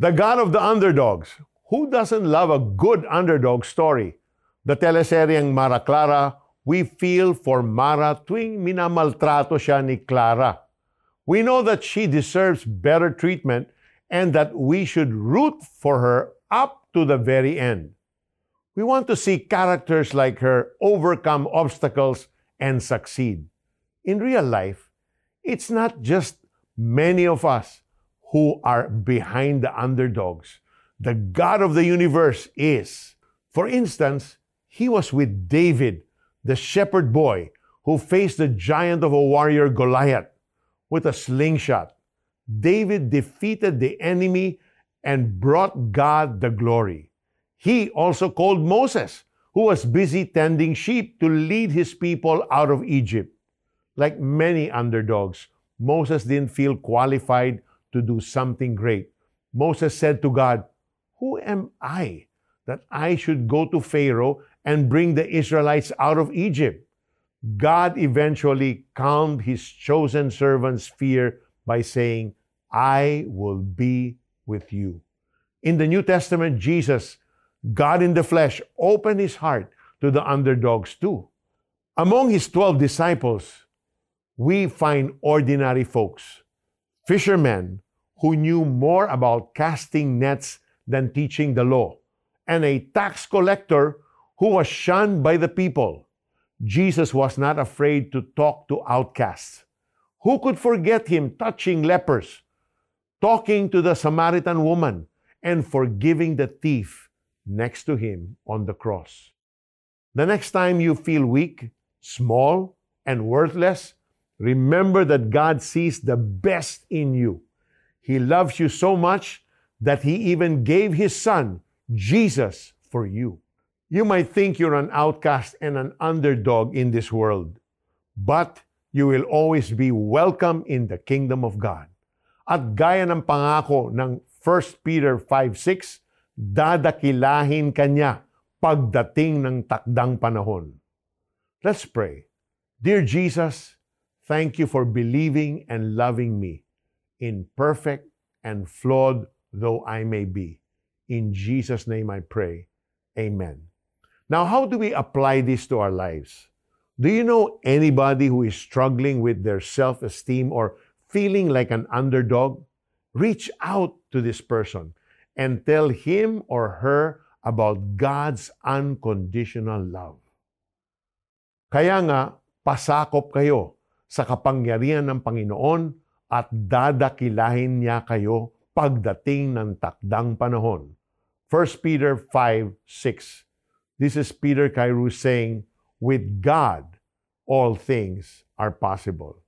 The God of the Underdogs. Who doesn't love a good underdog story? The teleseryeng Mara Clara, we feel for Mara tuwing minamaltrato siya ni Clara. We know that she deserves better treatment and that we should root for her up to the very end. We want to see characters like her overcome obstacles and succeed. In real life, it's not just many of us who are behind the underdogs. The God of the universe is. For instance, he was with David, the shepherd boy who faced the giant of a warrior Goliath with a slingshot. David defeated the enemy and brought God the glory. He also called Moses, who was busy tending sheep to lead his people out of Egypt. Like many underdogs, Moses didn't feel qualified to do something great. Moses said to God, Who am I that I should go to Pharaoh and bring the Israelites out of Egypt? God eventually calmed his chosen servant's fear by saying, I will be with you. In the New Testament, Jesus, God in the flesh, opened his heart to the underdogs too. Among his 12 disciples, we find ordinary folks, fishermen who knew more about casting nets than teaching the law, and a tax collector who was shunned by the people. Jesus was not afraid to talk to outcasts. Who could forget him touching lepers, talking to the Samaritan woman, and forgiving the thief next to him on the cross? The next time you feel weak, small, and worthless, remember that God sees the best in you. He loves you so much that He even gave His Son, Jesus, for you. You might think you're an outcast and an underdog in this world, but you will always be welcome in the kingdom of God. At gaya ng pangako ng 1 Peter 5.6, dadakilahin kanya pagdating ng takdang panahon. Let's pray. Dear Jesus, thank you for believing and loving me. Imperfect and flawed though I may be. In Jesus' name I pray. Amen. Now, how do we apply this to our lives? Do you know anybody who is struggling with their self esteem or feeling like an underdog? Reach out to this person and tell him or her about God's unconditional love. Kaya nga, pasakop kayo sa kapangyarihan ng Panginoon at dadakilahin niya kayo pagdating ng takdang panahon. 1 Peter 5:6. This is Peter Cairo saying, with God, all things are possible.